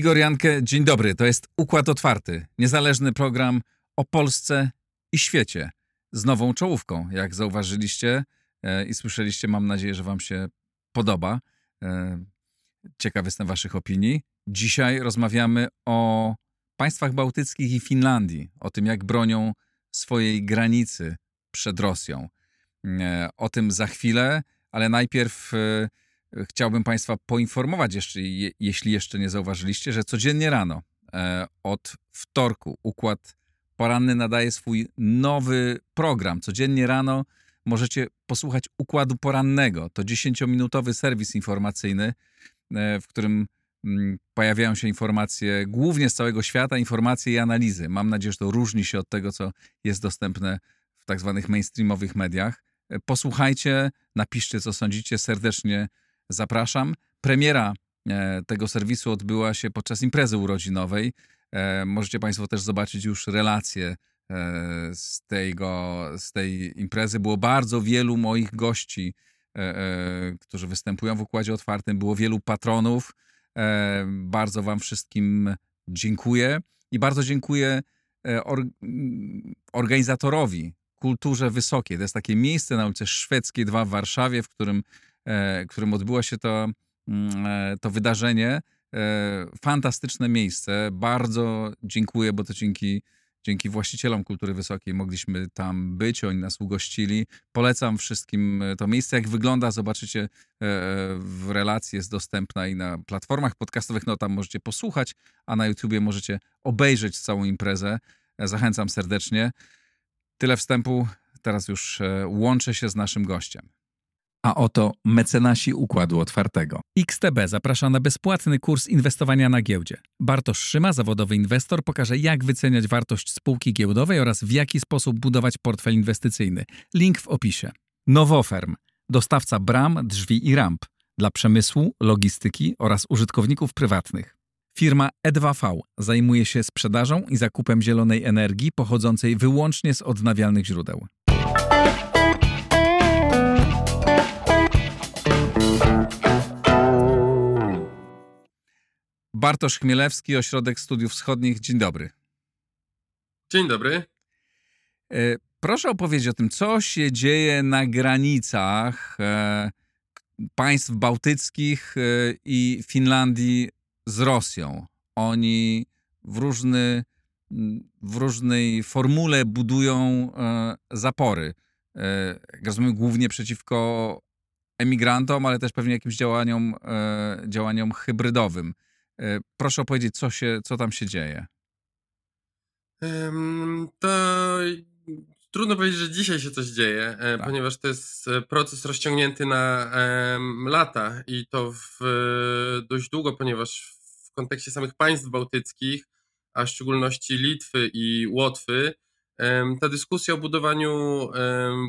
Igor Jankę, dzień dobry. To jest Układ Otwarty, niezależny program o Polsce i świecie z nową czołówką. Jak zauważyliście e, i słyszeliście, mam nadzieję, że Wam się podoba. Ciekaw jestem Waszych opinii. Dzisiaj rozmawiamy o państwach bałtyckich i Finlandii, o tym, jak bronią swojej granicy przed Rosją. E, o tym za chwilę, ale najpierw e, chciałbym Państwa poinformować, jeszcze, je, jeśli jeszcze nie zauważyliście, że codziennie rano e, od wtorku Układ Poranny nadaje swój nowy program. Codziennie rano możecie posłuchać Układu Porannego. To 10-minutowy serwis informacyjny, w którym mm, pojawiają się informacje głównie z całego świata, informacje i analizy. Mam nadzieję, że to różni się od tego, co jest dostępne w tak zwanych mainstreamowych mediach. E, posłuchajcie, napiszcie, co sądzicie. Serdecznie zapraszam. Premiera e, tego serwisu odbyła się podczas imprezy urodzinowej. E, możecie Państwo też zobaczyć już relacje e, z, tego, z tej imprezy. Było bardzo wielu moich gości, którzy występują w Układzie Otwartym. Było wielu patronów. Bardzo Wam wszystkim dziękuję i bardzo dziękuję organizatorowi Kulturze Wysokiej. To jest takie miejsce na ulicy Szwedzkiej 2 w Warszawie, w którym E, którym odbyło się to, mm, e, to wydarzenie. E, fantastyczne miejsce. Bardzo dziękuję, bo to dzięki, dzięki właścicielom kultury wysokiej mogliśmy tam być. Oni nas ugościli. Polecam wszystkim to miejsce. Jak wygląda, zobaczycie w relacji. Jest dostępna i na platformach podcastowych. No tam możecie posłuchać, a na YouTubie możecie obejrzeć całą imprezę. Zachęcam serdecznie. Tyle wstępu. Teraz już łączę się z naszym gościem. A oto mecenasi Układu Otwartego. XTB zaprasza na bezpłatny kurs inwestowania na giełdzie. Bartosz Szyma, zawodowy inwestor, pokaże jak wyceniać wartość spółki giełdowej oraz w jaki sposób budować portfel inwestycyjny. Link w opisie. Nowoferm, dostawca bram, drzwi i ramp dla przemysłu, logistyki oraz użytkowników prywatnych. Firma E2V zajmuje się sprzedażą i zakupem zielonej energii pochodzącej wyłącznie z odnawialnych źródeł. Bartosz Chmielewski, Ośrodek Studiów Wschodnich. Dzień dobry. Dzień dobry. E, proszę opowiedzieć o tym, co się dzieje na granicach e, państw bałtyckich e, i Finlandii z Rosją. Oni w, różny, w różnej formule budują zapory. Rozumiem, głównie przeciwko emigrantom, ale też pewnie jakimś działaniom, działaniom hybrydowym. E, proszę opowiedzieć, co, się, co tam się dzieje. To trudno powiedzieć, że dzisiaj się coś dzieje, e, tak. ponieważ to jest e, proces rozciągnięty na lata i to w, dość długo, ponieważ w kontekście samych państw bałtyckich, a w szczególności Litwy i Łotwy, ta dyskusja o budowaniu,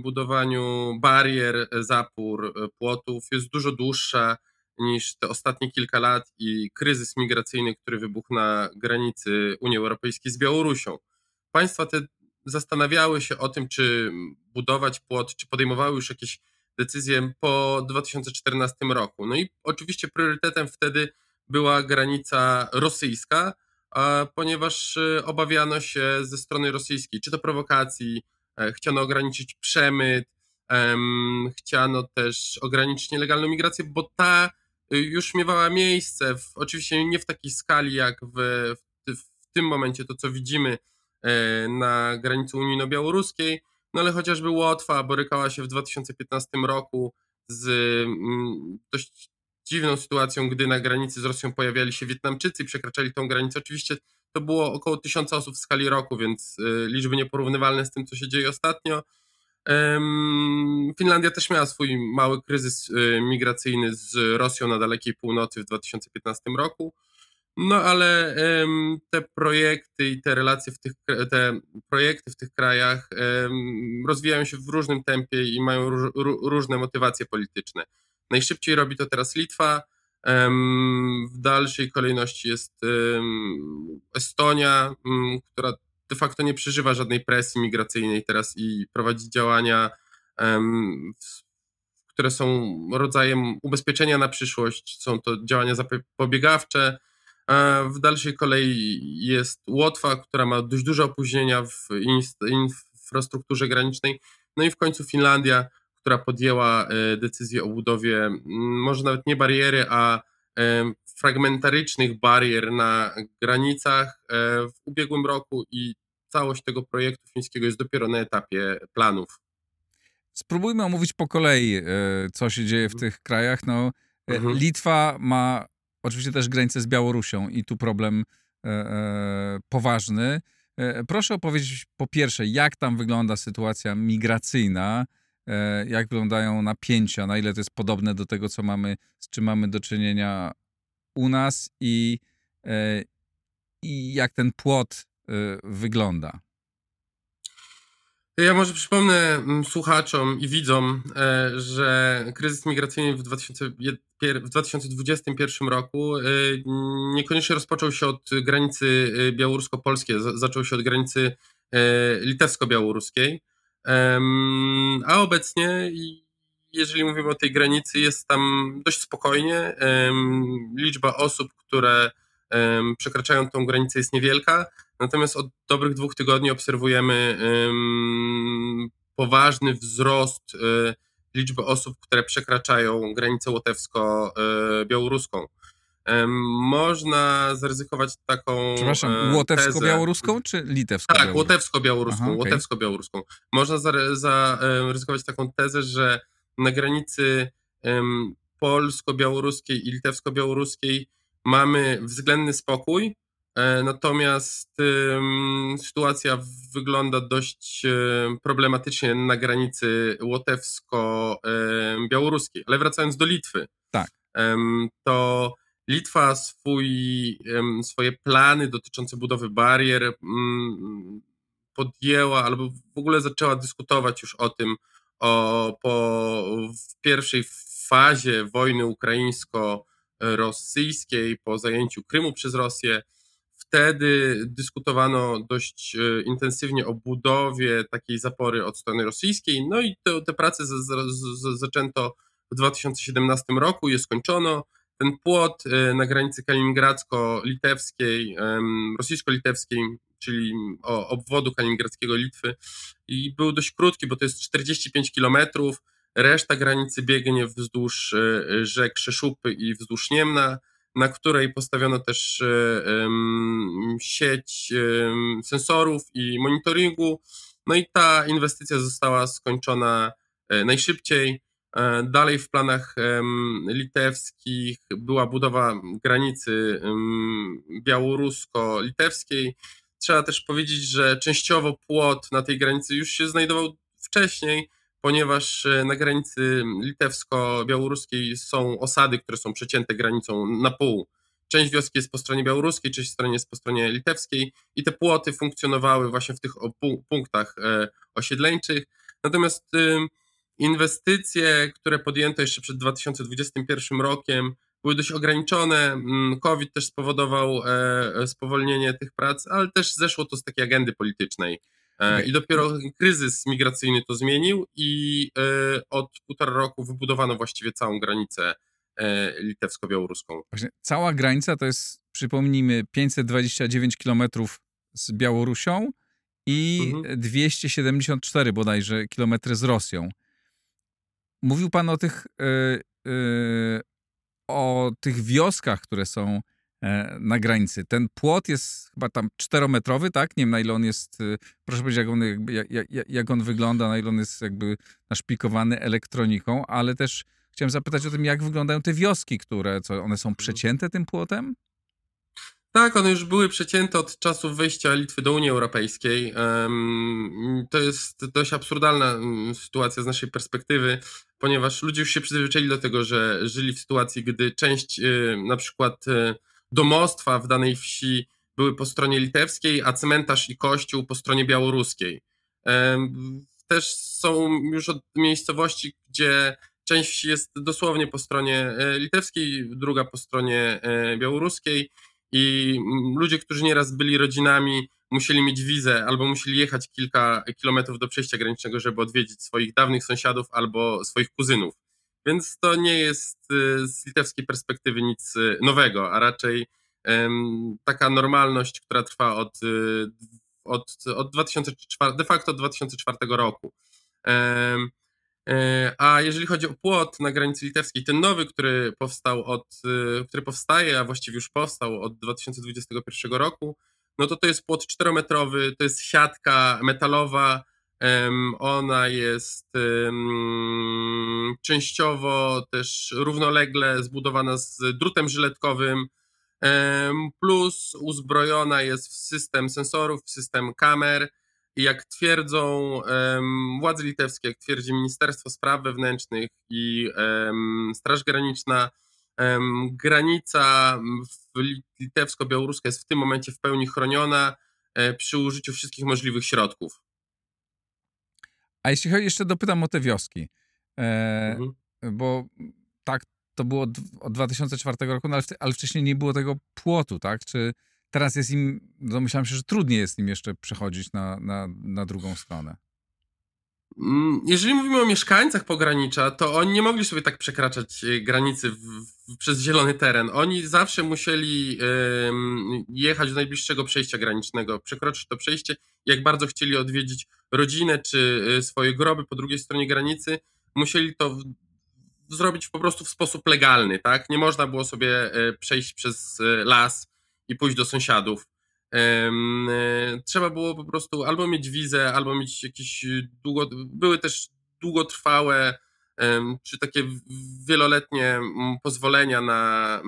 budowaniu barier, zapór, płotów jest dużo dłuższa niż te ostatnie kilka lat i kryzys migracyjny, który wybuchł na granicy Unii Europejskiej z Białorusią. Państwa te zastanawiały się o tym, czy budować płot, czy podejmowały już jakieś decyzje po 2014 roku. No i oczywiście priorytetem wtedy była granica rosyjska, ponieważ e, obawiano się ze strony rosyjskiej, czy to prowokacji, e, chciano ograniczyć przemyt, chciano też ograniczyć nielegalną migrację, bo ta już miewała miejsce, w, oczywiście nie w takiej skali jak w, w, w tym momencie to, co widzimy e, na granicy unijno-białoruskiej, no ale chociażby Łotwa borykała się w 2015 roku z mm, dość dziwną sytuacją, gdy na granicy z Rosją pojawiali się Wietnamczycy i przekraczali tą granicę. Oczywiście to było około tysiąca osób w skali roku, więc e, liczby nieporównywalne z tym, co się dzieje ostatnio. Finlandia też miała swój mały kryzys y, migracyjny z Rosją na dalekiej północy w 2015 roku. No ale te projekty i te relacje w tych, te projekty w tych krajach rozwijają się w różnym tempie i mają różne motywacje polityczne. Najszybciej robi to teraz Litwa, W dalszej kolejności jest Estonia, która de facto nie przeżywa żadnej presji migracyjnej teraz i prowadzi działania, które są rodzajem ubezpieczenia na przyszłość. Są to działania zapobiegawcze. W dalszej kolei jest Łotwa, która ma dość duże opóźnienia w infrastrukturze granicznej. No i w końcu Finlandia, która podjęła e, decyzję o budowie może nawet nie bariery, a e, fragmentarycznych barier na granicach e, w ubiegłym roku i całość tego projektu fińskiego jest dopiero na etapie planów. Spróbujmy omówić po kolei, co się dzieje w tych krajach. No, mhm. Litwa ma oczywiście też granicę z Białorusią i tu problem poważny. Proszę opowiedzieć po pierwsze, jak tam wygląda sytuacja migracyjna, E, jak wyglądają napięcia, na ile to jest podobne do tego, co mamy, z czym mamy do czynienia u nas i, e, i jak ten płot e, wygląda. Ja może przypomnę mm, słuchaczom i widzom, że kryzys migracyjny w, 2000, w 2021 roku niekoniecznie rozpoczął się od granicy białorusko-polskiej, zaczął się od granicy litewsko-białoruskiej. A obecnie, jeżeli mówimy o tej granicy, jest tam dość spokojnie. Liczba osób, które przekraczają tą granicę jest niewielka, natomiast od dobrych dwóch tygodni obserwujemy poważny wzrost e, liczby osób, które przekraczają granicę łotewsko-białoruską. Można zaryzykować taką. Przepraszam, e, łotewsko-białoruską czy litewsko-białoruską? Tak, łotewsko-białoruską. Okay. Łotewsko-białoruską. Można zaryzykować taką tezę, że na granicy polsko-białoruskiej i litewsko-białoruskiej mamy względny spokój, e, natomiast sytuacja wygląda dość problematycznie na granicy łotewsko-białoruskiej. Ale wracając do Litwy, tak. to Litwa swój, swoje plany dotyczące budowy barier mm, podjęła albo w ogóle zaczęła dyskutować już o tym o, po, w pierwszej fazie wojny ukraińsko-rosyjskiej, po zajęciu Krymu przez Rosję. Wtedy dyskutowano dość e, intensywnie o budowie takiej zapory od strony rosyjskiej. No i te, te prace z, z, z, zaczęto w 2017 roku, je skończono ten płot y, na granicy kaliningradzko-litewskiej, rosyjsko-litewskiej, czyli obwodu kaliningradzkiego Litwy i był dość krótki, bo to jest 45 kilometrów. Reszta granicy biegnie wzdłuż y, rzek Szeszupy i wzdłuż Niemna, na której postawiono też y, sieć sensorów i monitoringu. No i ta inwestycja została skończona najszybciej. E, dalej w planach litewskich była budowa granicy białorusko-litewskiej. Trzeba też powiedzieć, że częściowo płot na tej granicy już się znajdował wcześniej, ponieważ e, na granicy litewsko-białoruskiej są osady, które są przecięte granicą na pół. Część wioski jest po stronie białoruskiej, część stronie jest po stronie litewskiej i te płoty funkcjonowały właśnie w tych punktach e, osiedleńczych. Natomiast Inwestycje, które podjęto jeszcze przed 2021 rokiem, były dość ograniczone. Mm, COVID też spowodował e, spowolnienie tych prac, ale też zeszło to z takiej agendy politycznej. E, I dopiero kryzys migracyjny to zmienił, i od półtora roku wybudowano właściwie całą granicę litewsko-białoruską. Właśnie cała granica to jest, przypomnijmy, 529 kilometrów z Białorusią i mhm. 274 bodajże kilometry z Rosją. Mówił pan o tych, yy, yy, o tych wioskach, które są e, na granicy. Ten płot jest chyba tam czterometrowy, tak? Nie wiem na ile on jest, proszę powiedzieć, jak on, jak, jak on wygląda, na ile on jest jakby naszpikowany elektroniką, ale też chciałem zapytać o tym, jak wyglądają te wioski, które, co one są mhm. przecięte tym płotem? Tak, one już były przecięte od czasów wejścia Litwy do Unii Europejskiej. To jest dość absurdalna sytuacja z naszej perspektywy, ponieważ ludzie już się przyzwyczaili do tego, że żyli w sytuacji, gdy część y, na przykład domostwa w danej wsi były po stronie litewskiej, a cmentarz i kościół po stronie białoruskiej. Też są już od miejscowości, gdzie część wsi jest dosłownie po stronie e, litewskiej, druga po stronie e, białoruskiej i mm, ludzie, którzy nieraz byli rodzinami, musieli mieć wizę albo musieli jechać kilka kilometrów do przejścia granicznego, żeby odwiedzić swoich dawnych sąsiadów albo swoich kuzynów. Więc to nie jest z litewskiej perspektywy nic nowego, a raczej taka normalność, która trwa od, od, od 2004, de facto od 2004 roku. E, a jeżeli chodzi o płot na granicy litewskiej, ten nowy, który powstał od, który powstaje, a właściwie już powstał od 2021 roku, no to to jest płot czterometrowy, to jest siatka metalowa, ona jest częściowo też równolegle zbudowana z drutem żyletkowym, plus uzbrojona jest w system sensorów, w system kamer, jak twierdzą władze litewskie, jak twierdzi Ministerstwo Spraw Wewnętrznych i Straż Graniczna, granica litewsko-białoruska jest w tym momencie w pełni chroniona e, przy użyciu wszystkich możliwych środków. A jeśli chodzi, jeszcze dopytam o te wioski, e, mhm. bo tak, to było od 2004 roku, no ale, ale wcześniej nie było tego płotu, tak? Czy teraz jest im, domyślam się, że trudniej jest im jeszcze przechodzić na, na, na drugą stronę. Mm, jeżeli mówimy o mieszkańcach pogranicza, to oni nie mogli sobie tak przekraczać e, granicy w, w, przez zielony teren. Oni zawsze musieli jechać do najbliższego przejścia granicznego, przekroczyć to przejście. Jak bardzo chcieli odwiedzić rodzinę czy e, swoje groby po drugiej stronie granicy, musieli to w, zrobić po prostu w sposób legalny. Tak? Nie można było sobie e, przejść przez las i pójść do sąsiadów. E, trzeba było po prostu albo mieć wizę, albo mieć jakieś długo, były też długotrwałe czy takie wieloletnie pozwolenia na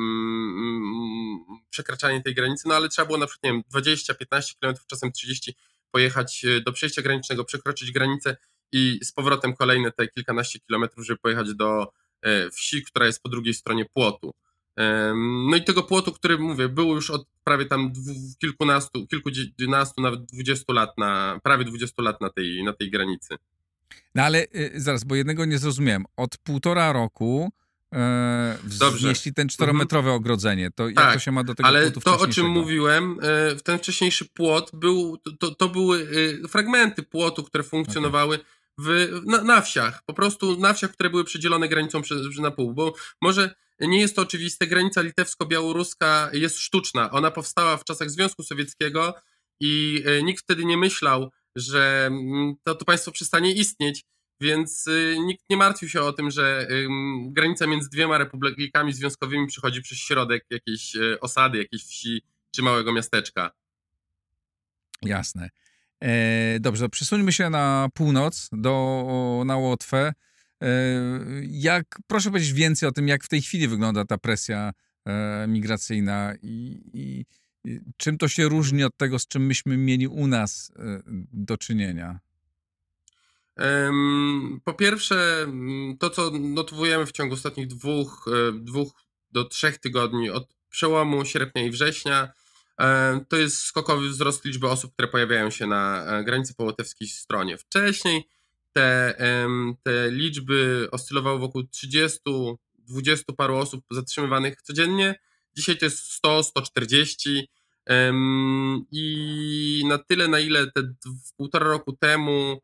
przekraczanie tej granicy, no ale trzeba było na przykład, nie wiem, 20, 15 km, czasem 30 pojechać e, do przejścia granicznego, przekroczyć granicę i z powrotem kolejne te kilkanaście kilometrów, żeby pojechać do e, wsi, która jest po drugiej stronie płotu. No i tego płotu, który mówię, był już od prawie tam kilkunastu, kilkunastu, nawet dwudziestu lat na, prawie dwudziestu lat na tej, na tej granicy. No ale y, zaraz, bo jednego nie zrozumiałem. Od półtora roku e, wznieśli ten czterometrowe mhm. ogrodzenie. To jak tak, to się ma do tego ale to, o czym mówiłem, e, ten wcześniejszy płot był, to, to były e, fragmenty płotu, które funkcjonowały okay. W, na, na, wsiach. Po prostu na wsiach, które były przedzielone granicą przez, na pół. Bo może nie jest to oczywiste. Granica litewsko-białoruska jest sztuczna. Ona powstała w czasach Związku Sowieckiego i e, nikt wtedy nie myślał, że mm, to, to państwo przestanie istnieć, więc e, nikt nie martwił się o tym, że granica między dwiema republikami związkowymi przychodzi przez środek jakiejś e, osady, jakiejś wsi czy małego miasteczka. Jasne. E, dobrze, przesuńmy się na północ, do, na Łotwę. E, jak, proszę powiedzieć więcej o tym, jak w tej chwili wygląda ta presja e, migracyjna i, i, czym to się różni od tego, z czym myśmy mieli u nas do czynienia? Po pierwsze, to co notowujemy w ciągu ostatnich dwóch, dwóch do trzech tygodni od przełomu sierpnia i września, to jest skokowy wzrost liczby osób, które pojawiają się na granicy po łotewskiej stronie. Wcześniej te, te liczby oscylowały wokół 30, 20 paru osób zatrzymywanych codziennie. Dzisiaj to jest 100, 140 i na tyle, na ile te półtora roku temu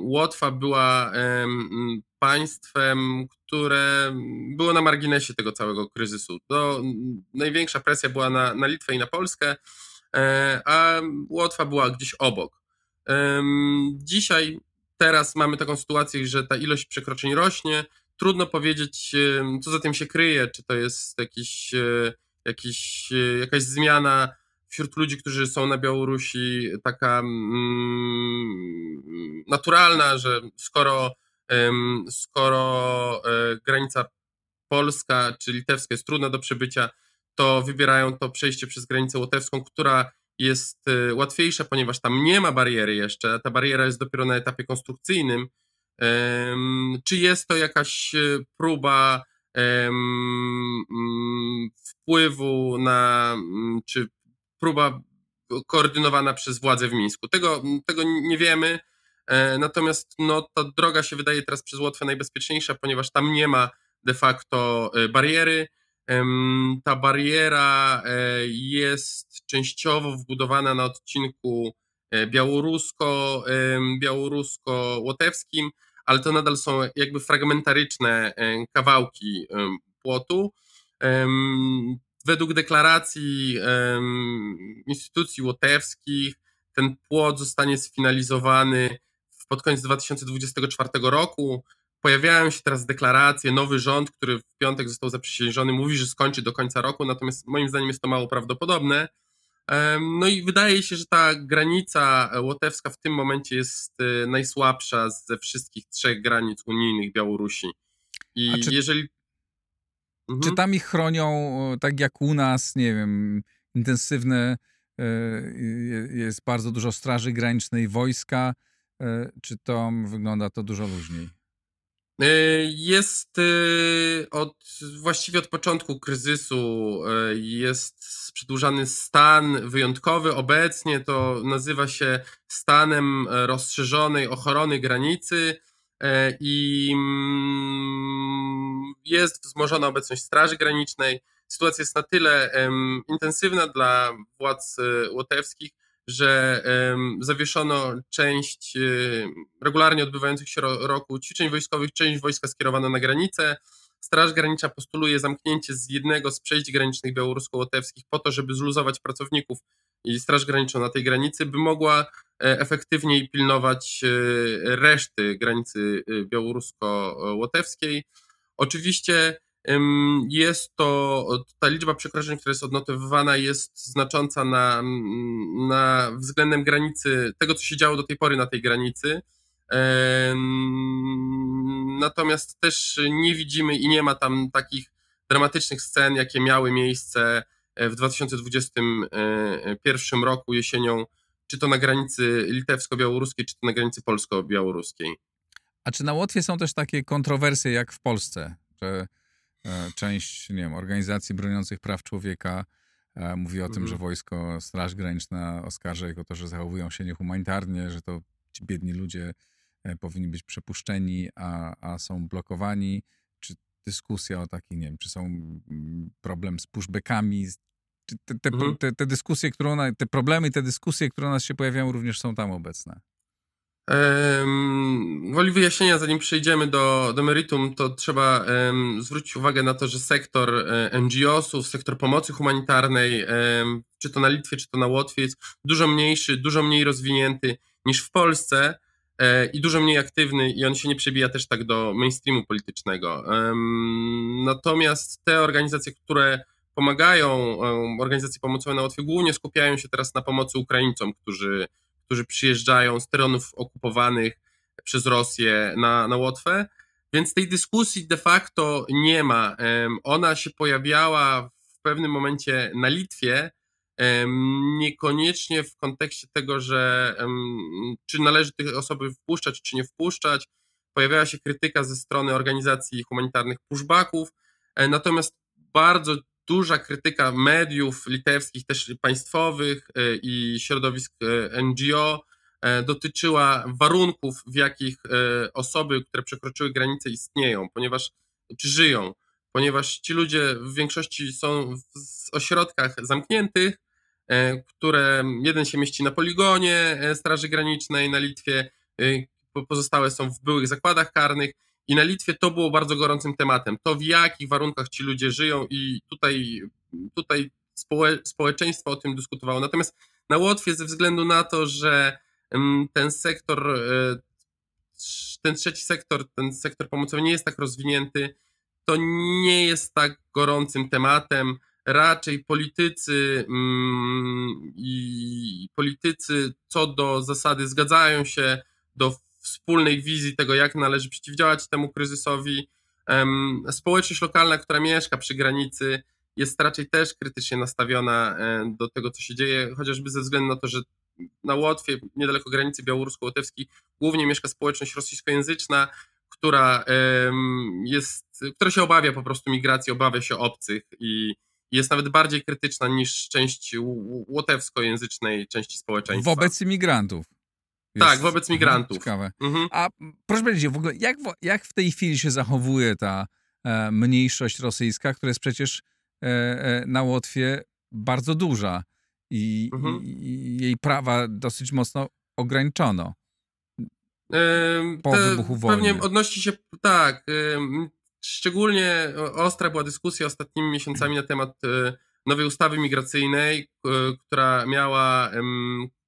Łotwa była państwem, które było na marginesie tego całego kryzysu. To największa presja była na, na Litwę i na Polskę, e, a Łotwa była gdzieś obok. Dzisiaj Teraz mamy taką sytuację, że ta ilość przekroczeń rośnie. Trudno powiedzieć, co za tym się kryje, czy to jest jakiś, e, jakiś, e, jakaś zmiana wśród ludzi, którzy są na Białorusi, taka mm, naturalna, że skoro, skoro e, granica polska czy litewska jest trudna do przebycia, to wybierają to przejście przez granicę łotewską, która jest y, łatwiejsza, ponieważ tam nie ma bariery jeszcze, ta bariera jest dopiero na etapie konstrukcyjnym. Czy jest to jakaś y, próba mm, wpływu na, mm, czy próba koordynowana przez władze w Mińsku? Tego, tego nie wiemy. E, natomiast no, ta droga się wydaje teraz przez Łotwę najbezpieczniejsza, ponieważ tam nie ma de facto e, bariery. Ta bariera e, jest częściowo wbudowana na odcinku białorusko, białorusko-łotewskim, ale to nadal są jakby fragmentaryczne kawałki płotu. Według deklaracji instytucji łotewskich ten płot zostanie sfinalizowany pod koniec 2024 roku. Pojawiają się teraz deklaracje, nowy rząd, który w piątek został zaprzysiężony, mówi, że skończy do końca roku, natomiast moim zdaniem jest to mało prawdopodobne. No i wydaje się, że ta granica łotewska w tym momencie jest y, najsłabsza ze wszystkich trzech granic unijnych Białorusi. I czy, jeżeli. Mhm. Czy tam ich chronią tak jak u nas, nie wiem, intensywne, y, jest bardzo dużo straży granicznej, wojska, E, czy to wygląda to dużo luźniej? E, jest e, od, właściwie od początku kryzysu jest przedłużany stan wyjątkowy. Obecnie to nazywa się stanem rozszerzonej ochrony granicy i mm, jest wzmożona obecność Straży Granicznej. Sytuacja jest na tyle intensywna dla władz łotewskich, że zawieszono część y, regularnie odbywających się roku ćwiczeń wojskowych, część wojska skierowano na granicę. Straż Graniczna postuluje zamknięcie z jednego z przejść granicznych białorusko-łotewskich po to, żeby zluzować pracowników i Straż Graniczną na tej granicy, by mogła e, efektywniej pilnować e, reszty granicy e, białorusko-łotewskiej. Oczywiście jest to, ta liczba przekroczeń, która jest odnotowywana, jest znacząca na, na względem granicy, tego co się działo do tej pory na tej granicy. Natomiast też nie widzimy i nie ma tam takich dramatycznych scen, jakie miały miejsce w 2021 roku jesienią, czy to na granicy litewsko-białoruskiej, czy to na granicy polsko-białoruskiej. A czy na Łotwie są też takie kontrowersje jak w Polsce? E, część, nie wiem, organizacji broniących praw człowieka e, mówi o tym, że mhm. wojsko, Straż Graniczna oskarża ich o to, że zachowują się niehumanitarnie, że to ci biedni ludzie e, powinni być przepuszczeni, a, a są blokowani. Czy dyskusja o takich, nie wiem, czy są problem z pushbackami, czy te, te, mhm. te, te dyskusje, które te problemy, te dyskusje, które u nas się pojawiają, również są tam obecne? Woli wyjaśnienia, zanim przejdziemy do, do meritum, to trzeba um, zwrócić uwagę na to, że sektor um, NGO-sów, sektor pomocy humanitarnej, um, czy to na Litwie, czy to na Łotwie, jest dużo mniejszy, dużo mniej rozwinięty niż w Polsce e, i dużo mniej aktywny, i on się nie przebija też tak do mainstreamu politycznego. natomiast te organizacje, które pomagają, organizacje pomocowe na Łotwie, głównie skupiają się teraz na pomocy Ukraińcom, którzy którzy przyjeżdżają z terenów okupowanych przez Rosję na, na Łotwę. Więc tej dyskusji de facto nie ma. Ona się pojawiała w pewnym momencie na Litwie, niekoniecznie w kontekście tego, że czy należy tych osoby wpuszczać, czy nie wpuszczać. Pojawiała się krytyka ze strony organizacji humanitarnych pushbacków, e, natomiast bardzo duża krytyka mediów litewskich, też państwowych e, i środowisk e, NGO e, dotyczyła warunków, w jakich osoby, które przekroczyły granicę, istnieją, ponieważ czy żyją, ponieważ ci ludzie w większości są w ośrodkach zamkniętych, które jeden się mieści na poligonie Straży Granicznej na Litwie, pozostałe są w byłych zakładach karnych i na Litwie to było bardzo gorącym tematem. To w jakich warunkach ci ludzie żyją i tutaj, tutaj społe, społeczeństwo o tym dyskutowało. Natomiast na Łotwie ze względu na to, że ten sektor, e, ten trzeci sektor, ten sektor pomocowy nie jest tak rozwinięty, to nie jest tak gorącym tematem. Raczej politycy i politycy co do zasady zgadzają się do wspólnej wizji tego, jak należy przeciwdziałać temu kryzysowi. Społeczność lokalna, która mieszka przy granicy, jest raczej też krytycznie nastawiona e, do tego, co się dzieje, chociażby ze względu na to, że na Łotwie, niedaleko granicy białorusko-łotewskiej, głównie mieszka społeczność rosyjskojęzyczna, która jest, która się obawia po prostu migracji, obawia się obcych i jest nawet bardziej krytyczna niż część łotewskojęzycznej części społeczeństwa. Wobec imigrantów. Tak, wobec Aha, migrantów. Ciekawe. Mhm. A proszę powiedzieć, w ogóle jak, w- jak w tej chwili się zachowuje ta e, mniejszość rosyjska, która jest przecież e, e, na Łotwie bardzo duża i, Mhm. i, jej prawa dosyć mocno ograniczono. Po te- wybuchu Pewnie wojny. odnosi się, tak. Szczególnie ostra była dyskusja ostatnimi miesiącami na temat y, nowej ustawy migracyjnej, y, która miała,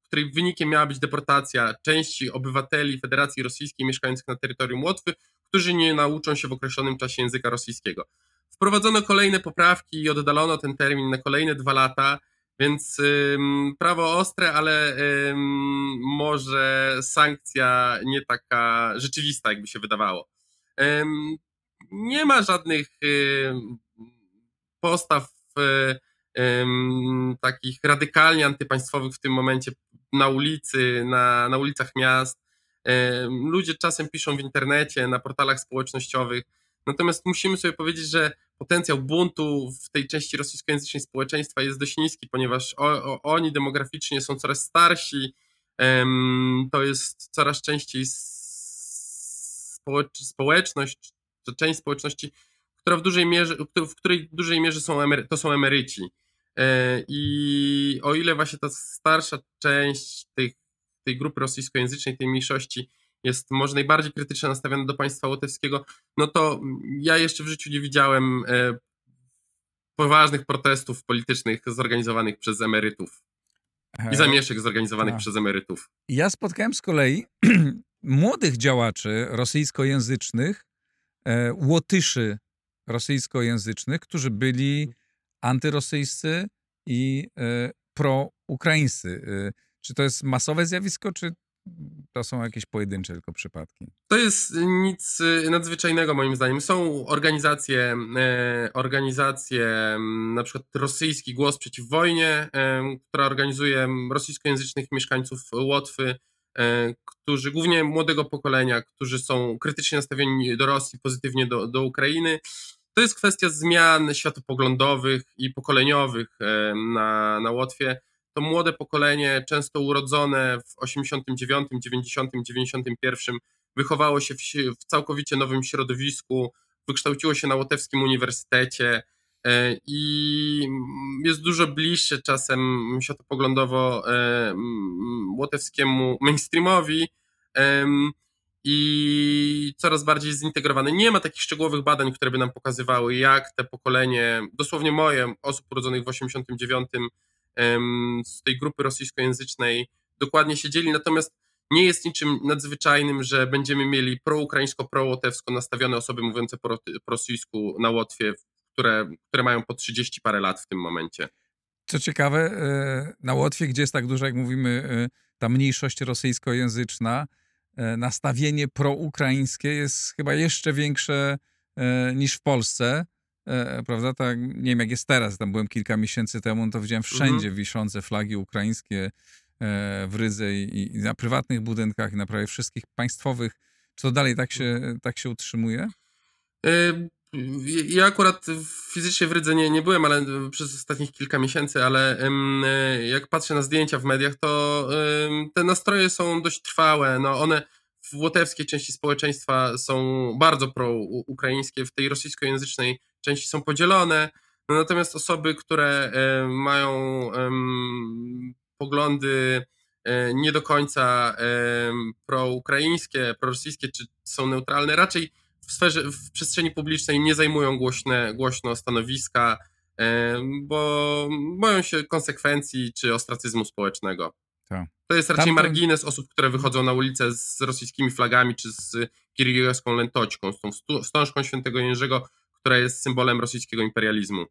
której wynikiem miała być deportacja części obywateli Federacji Rosyjskiej mieszkających na terytorium Łotwy, którzy nie nauczą się w określonym czasie języka rosyjskiego. Wprowadzono kolejne poprawki i oddalono ten termin na kolejne dwa lata, więc ym, prawo ostre, ale ym, może sankcja nie taka rzeczywista, jakby się wydawało. Ym, nie ma żadnych postaw y, takich radykalnie antypaństwowych w tym momencie na ulicy, na, na ulicach miast. Ludzie czasem piszą w internecie, na portalach społecznościowych. Natomiast musimy sobie powiedzieć, że potencjał buntu w tej części rosyjskojęzycznej społeczeństwa jest dość niski, ponieważ o, o, oni demograficznie są coraz starsi. to jest coraz częściej społecz, społeczność, to część społeczności, która w dużej mierze, w której w dużej mierze są emery, to są emeryci. E, I o ile właśnie ta starsza część tych, tej grupy rosyjskojęzycznej, tej mniejszości jest może najbardziej krytycznie nastawiona do państwa łotewskiego, no to ja jeszcze w życiu nie widziałem e, poważnych protestów politycznych zorganizowanych przez emerytów i zamieszek zorganizowanych tak. przez emerytów. Ja spotkałem z kolei młodych działaczy rosyjskojęzycznych, e, łotyszy rosyjskojęzycznych, którzy byli antyrosyjscy i e, proukraińscy. E, czy to jest masowe zjawisko, czy to są jakieś pojedyncze tylko przypadki? To jest nic y, nadzwyczajnego moim zdaniem. Są organizacje, e, organizacje na przykład rosyjski Głos Przeciw Wojnie, e, która organizuje rosyjskojęzycznych mieszkańców Łotwy, e, którzy głównie młodego pokolenia, którzy są krytycznie nastawieni do Rosji, pozytywnie do, do Ukrainy. To jest kwestia zmian światopoglądowych i pokoleniowych e, na, na Łotwie. To młode pokolenie, często urodzone w 89, 90, 91, wychowało się w, w całkowicie nowym środowisku, wykształciło się na Łotewskim Uniwersytecie e, i jest dużo bliższe czasem światopoglądowo e, łotewskiemu mainstreamowi i coraz bardziej zintegrowane. Nie ma takich szczegółowych badań, które by nam pokazywały, jak te pokolenie, dosłownie moje, osób urodzonych w 89 em, z tej grupy rosyjskojęzycznej dokładnie się dzieli, natomiast nie jest niczym nadzwyczajnym, że będziemy mieli proukraińsko, prołotewsko nastawione osoby mówiące po, ro- po rosyjsku na Łotwie, które, które mają po 30 parę lat w tym momencie. Co ciekawe, e, na Łotwie, gdzie jest tak dużo, jak mówimy, e, ta mniejszość rosyjskojęzyczna, nastawienie proukraińskie jest chyba jeszcze większe e, niż w Polsce. E, Prawda? Tak, nie wiem, jak jest teraz. Tam byłem kilka miesięcy temu, no to widziałem wszędzie wiszące flagi ukraińskie e, w Rydze i, i na prywatnych budynkach, i na prawie wszystkich państwowych. Czy to dalej tak się, tak się utrzymuje? Ja akurat fizycznie w Rydze nie, nie byłem, ale przez ostatnich kilka miesięcy, ale jak patrzę na zdjęcia w mediach, to te nastroje są dość trwałe. No one w łotewskiej części społeczeństwa są bardzo proukraińskie, w tej rosyjskojęzycznej części są podzielone. No, natomiast osoby, które y, mają poglądy y, nie do końca proukraińskie, prorosyjskie, czy są neutralne, raczej w sferze, w przestrzeni publicznej nie zajmują głośne, głośno stanowiska, bo boją się konsekwencji czy ostracyzmu społecznego. Tak. To jest raczej Tam- margines osób, które wychodzą na ulicę z rosyjskimi flagami czy z kirigijowską lętoćką, z tą wstążką świętego Jędrzego, która jest symbolem rosyjskiego imperializmu.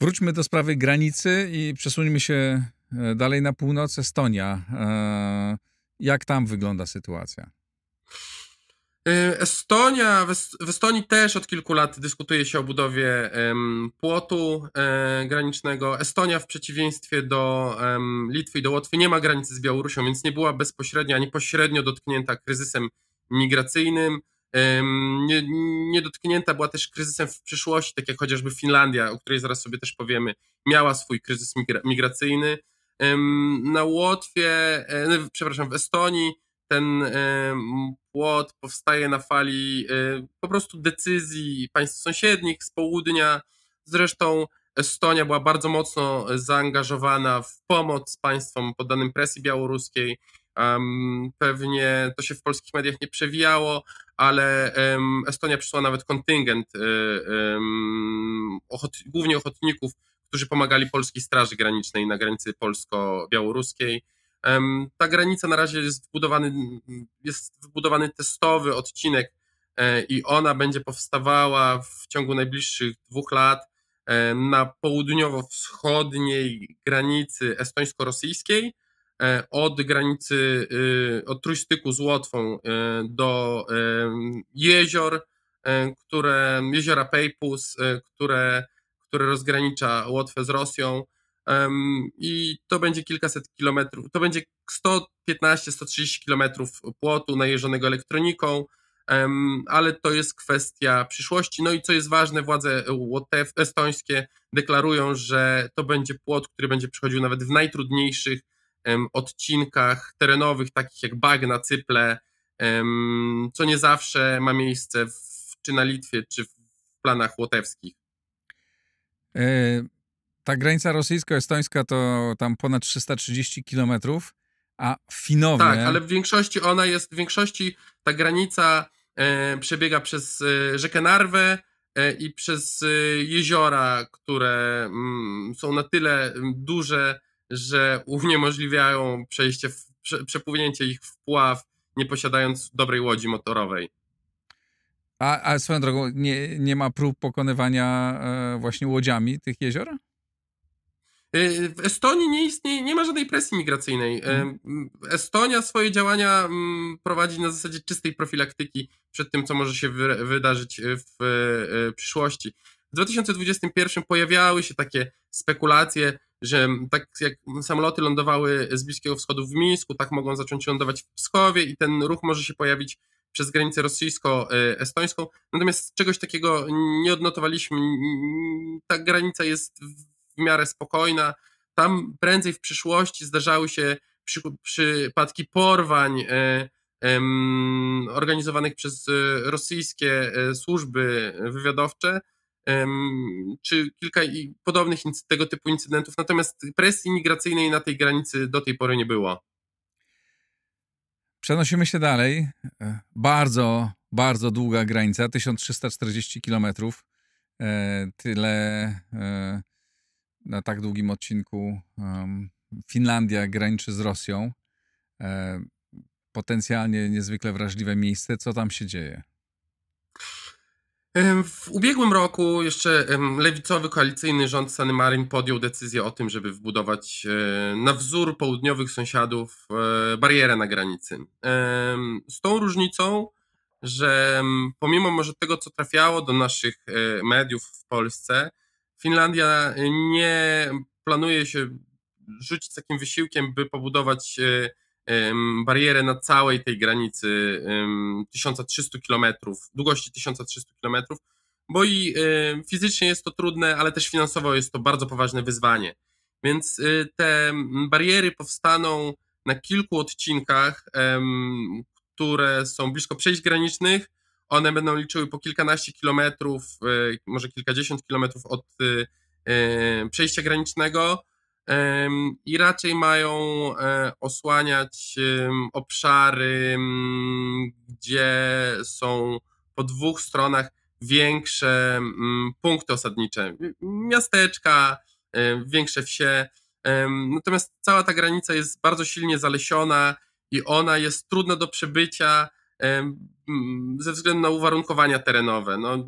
Wróćmy do sprawy granicy i przesuńmy się e, dalej na północ. Estonia. E, Jak tam wygląda sytuacja? Y, Estonia, w Es- w Estonii też od kilku lat dyskutuje się o budowie płotu e, granicznego. Estonia w przeciwieństwie do Litwy i do Łotwy nie ma granicy z Białorusią, więc nie była bezpośrednio ani pośrednio dotknięta kryzysem migracyjnym. Nie, nie dotknięta była też kryzysem w przyszłości, tak jak chociażby Finlandia, o której zaraz sobie też powiemy, miała swój kryzys migra- migracyjny. Na Łotwie, e, przepraszam, w Estonii ten płot powstaje na fali e, po prostu decyzji państw sąsiednich z południa. Zresztą Estonia była bardzo mocno zaangażowana w pomoc państwom poddanym presji białoruskiej. Pewnie to się w polskich mediach nie przewijało, ale Estonia przysłała nawet kontyngent, ochot, głównie ochotników, którzy pomagali polskiej Straży Granicznej na granicy polsko-białoruskiej. Ta granica na razie jest wbudowany, jest wbudowany testowy odcinek e, i ona będzie powstawała w ciągu najbliższych dwóch lat e, na południowo-wschodniej granicy estońsko-rosyjskiej E, od granicy, y, od trójstyku z Łotwą do jezior, które, jeziora Pejpus, które, które rozgranicza Łotwę z Rosją. I to będzie kilkaset kilometrów, to będzie 115-130 kilometrów płotu najeżdżonego elektroniką, ale to jest kwestia przyszłości. No i co jest ważne, władze estońskie deklarują, że to będzie płot, który będzie przychodził nawet w najtrudniejszych odcinkach terenowych, takich jak bagna, cyple, co nie zawsze ma miejsce w, czy na Litwie, czy w planach łotewskich. Ta granica rosyjsko-estońska to tam ponad 330 kilometrów, a Finowie... Tak, ale w większości ona jest, w większości ta granica e, przebiega przez e, rzekę Narwę e, i przez e, jeziora, które m, mm, są na tyle duże, że uniemożliwiają przejście, w, prze, przepłynięcie ich w pław, nie posiadając dobrej łodzi motorowej. A, a swoją drogą, nie, nie ma prób pokonywania e, właśnie łodziami tych jezior? E, w Estonii nie istnieje, nie ma żadnej presji migracyjnej. E, hmm. Estonia swoje działania mm, prowadzi na zasadzie czystej profilaktyki przed tym, co może się wy, wydarzyć w e, przyszłości. W 2021 pojawiały się takie spekulacje, że tak jak samoloty lądowały z Bliskiego Wschodu w Mińsku, tak mogą zacząć lądować w Pskowie i ten ruch może się pojawić przez granicę rosyjsko-estońską. Natomiast czegoś takiego nie odnotowaliśmy. Ta granica jest w miarę spokojna. Tam prędzej w przyszłości zdarzały się przy, przypadki porwań e, e, organizowanych przez rosyjskie e, służby wywiadowcze, czy kilka podobnych tego typu incydentów, natomiast presji migracyjnej na tej granicy do tej pory nie było. Przenosimy się dalej. E, bardzo, bardzo długa granica, 1340 kilometrów. E, tyle e, na tak długim odcinku Finlandia graniczy z Rosją. Potencjalnie niezwykle wrażliwe miejsce. Co tam się dzieje? W ubiegłym roku jeszcze lewicowy koalicyjny rząd Sany Marin podjął decyzję o tym, żeby wbudować e, na wzór południowych sąsiadów e, barierę na granicy. Z tą różnicą, że pomimo może tego, co trafiało do naszych e, mediów w Polsce, Finlandia nie planuje się rzucić takim wysiłkiem, by pobudować barierę na całej tej granicy 1300 km, długości 1300 km, bo i fizycznie jest to trudne, ale też finansowo jest to bardzo poważne wyzwanie. Więc y, te bariery powstaną na kilku odcinkach, które są blisko przejść granicznych. One będą liczyły po kilkanaście kilometrów, y, może kilkadziesiąt kilometrów od y, przejścia granicznego i raczej mają e, osłaniać obszary, gdzie są po dwóch stronach większe punkty osadnicze, miasteczka, większe wsie. Natomiast cała ta granica jest bardzo silnie zalesiona i ona jest trudna do przebycia ze względu na uwarunkowania terenowe. No,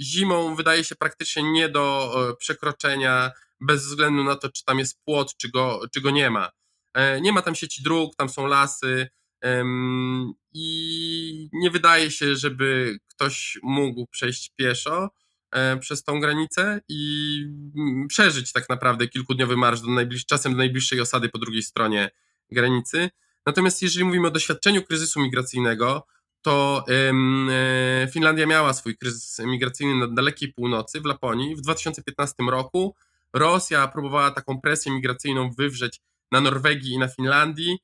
zimą wydaje się praktycznie nie do e, przekroczenia bez względu na to, czy tam jest płot, czy go, czy go nie ma. E, nie ma tam sieci dróg, tam są lasy i nie wydaje się, żeby ktoś mógł przejść pieszo e, przez tą granicę i przeżyć tak naprawdę kilkudniowy marsz do najbliż, czasem do najbliższej osady po drugiej stronie granicy. Natomiast jeżeli mówimy o doświadczeniu kryzysu migracyjnego, to e, Finlandia miała swój kryzys migracyjny na dalekiej północy, w Laponii, w 2015 roku Rosja próbowała taką presję migracyjną wywrzeć na Norwegii i na Finlandii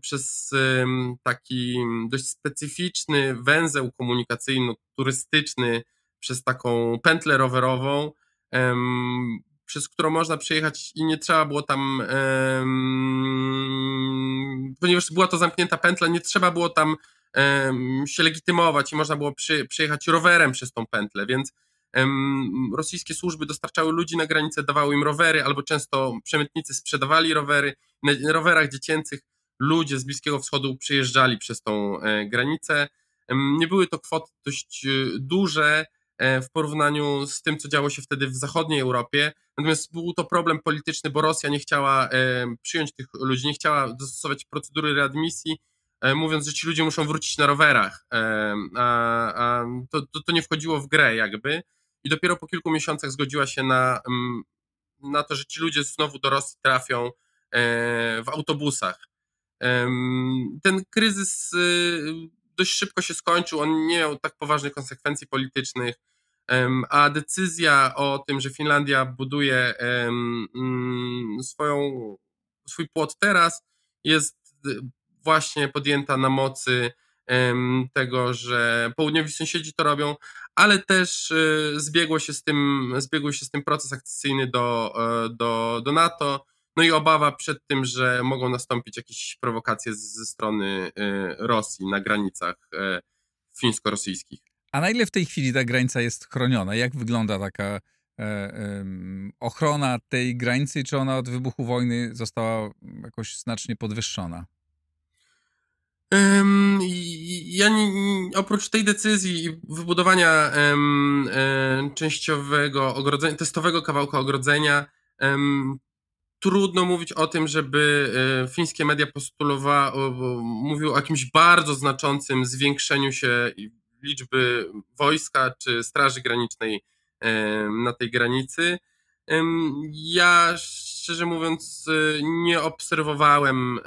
przez taki dość specyficzny węzeł komunikacyjno-turystyczny, przez taką pętlę rowerową, przez którą można przejechać i nie trzeba było tam, ponieważ była to zamknięta pętla, nie trzeba było tam się legitymować i można było przejechać rowerem przez tą pętlę, więc rosyjskie służby dostarczały ludzi na granicę, dawały im rowery, albo często przemytnicy sprzedawali rowery. Na rowerach dziecięcych ludzie z Bliskiego Wschodu przyjeżdżali przez tą e, granicę. Nie były to kwoty dość e, duże w porównaniu z tym, co działo się wtedy w zachodniej Europie. Natomiast był to problem polityczny, bo Rosja nie chciała przyjąć tych ludzi, nie chciała dostosować procedury readmisji, mówiąc, że ci ludzie muszą wrócić na rowerach. A, to, to, to nie wchodziło w grę, jakby i dopiero po kilku miesiącach zgodziła się na, mm, na to, że ci ludzie znowu do Rosji trafią e, w autobusach. Ten kryzys y, dość szybko się skończył, on nie miał tak poważnych konsekwencji politycznych, a decyzja o tym, że Finlandia buduje mm, swoją, swój płot teraz, jest y, właśnie podjęta na mocy tego, że południowi sąsiedzi to robią, ale też y, zbiegło się z tym, się z tym proces akcesyjny do, e, do, do NATO, no i obawa przed tym, że mogą nastąpić jakieś prowokacje ze strony y, Rosji na granicach e, fińsko-rosyjskich. A na ile w tej chwili ta granica jest chroniona? Jak wygląda taka e, ochrona tej granicy? Czy ona od wybuchu wojny została jakoś znacznie podwyższona? Ja nie, oprócz tej decyzji i wybudowania um, częściowego ogrodzenia, testowego kawałka ogrodzenia, trudno mówić o tym, żeby e, fińskie media postulowały, mówił o jakimś bardzo znaczącym zwiększeniu się liczby wojska czy Straży Granicznej na tej granicy. Ja szczerze mówiąc nie obserwowałem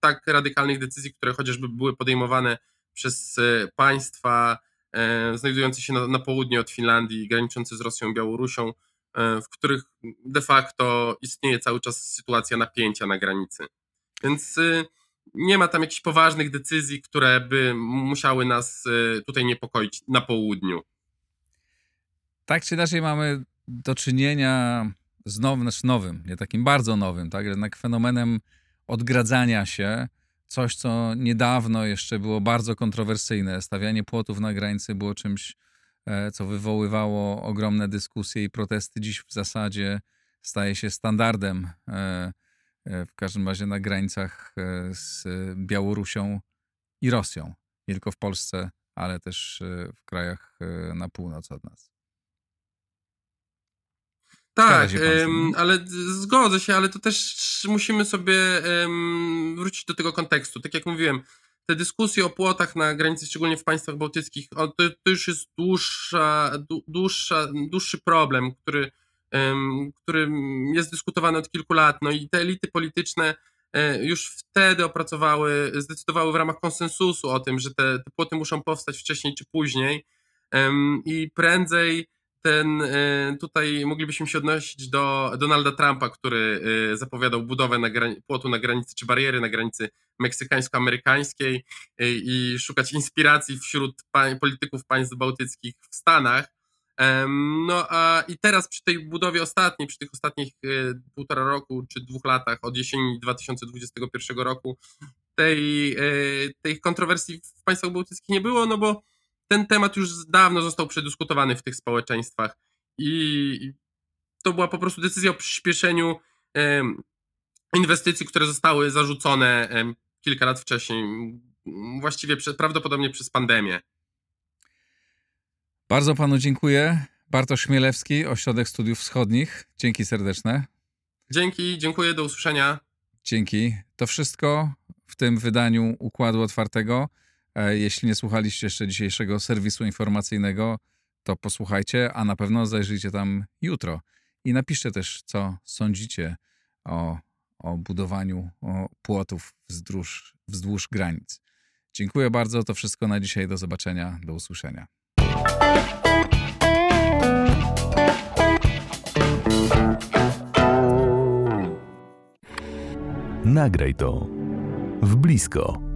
tak radykalnych decyzji, które chociażby były podejmowane przez e, państwa e, znajdujące się na, na południe od Finlandii, graniczące z Rosją i Białorusią, e, w których de facto istnieje cały czas sytuacja napięcia na granicy. Więc nie ma tam jakichś poważnych decyzji, które by musiały nas tutaj niepokoić na południu. Tak czy inaczej mamy do czynienia z nowym, znaczy nowym, nie takim bardzo nowym, tak, jednak fenomenem odgradzania się, coś, co niedawno jeszcze było bardzo kontrowersyjne. Stawianie płotów na granicy było czymś, e, co wywoływało ogromne dyskusje i protesty. Dziś w zasadzie staje się standardem, e, w każdym razie na granicach z Białorusią i Rosją. Nie tylko w Polsce, ale też w krajach na północ od nas. Tak, ale zgodzę się, ale to też musimy sobie wrócić do tego kontekstu. Tak jak mówiłem, te dyskusje o płotach na granicy, szczególnie w państwach bałtyckich, to, to już jest dłuższa, dłuższa, dłuższy problem, który, który jest dyskutowany od kilku lat. No i te elity polityczne e, już wtedy opracowały, zdecydowały w ramach konsensusu o tym, że te, te płoty muszą powstać wcześniej czy później i prędzej ten, e, tutaj moglibyśmy się odnosić do Donalda Trumpa, który e, zapowiadał budowę na płotu na granicy, czy bariery na granicy meksykańsko-amerykańskiej i szukać inspiracji wśród polityków państw bałtyckich w Stanach. No a i teraz przy tej budowie ostatniej, przy tych ostatnich półtora roku czy dwóch latach od jesieni 2021 roku, tej, tej kontrowersji w państwach bałtyckich nie było, no bo ten temat już dawno został przedyskutowany w tych społeczeństwach i to była po prostu decyzja o przyspieszeniu inwestycji, które zostały zarzucone kilka lat wcześniej, właściwie prawdopodobnie przez pandemię. Bardzo panu dziękuję. Bartosz Chmielewski, Ośrodek Studiów Wschodnich. Dzięki serdeczne. Dzięki, dziękuję, do usłyszenia. Dzięki. To wszystko w tym wydaniu Układu Otwartego. E, jeśli nie słuchaliście jeszcze dzisiejszego serwisu informacyjnego, to posłuchajcie, a na pewno zajrzyjcie tam jutro. I napiszcie też, co sądzicie o, o budowaniu o płotów wzdłuż, wzdłuż granic. Dziękuję bardzo. To wszystko na dzisiaj. Do zobaczenia. Do usłyszenia. Nagraj to w blisko.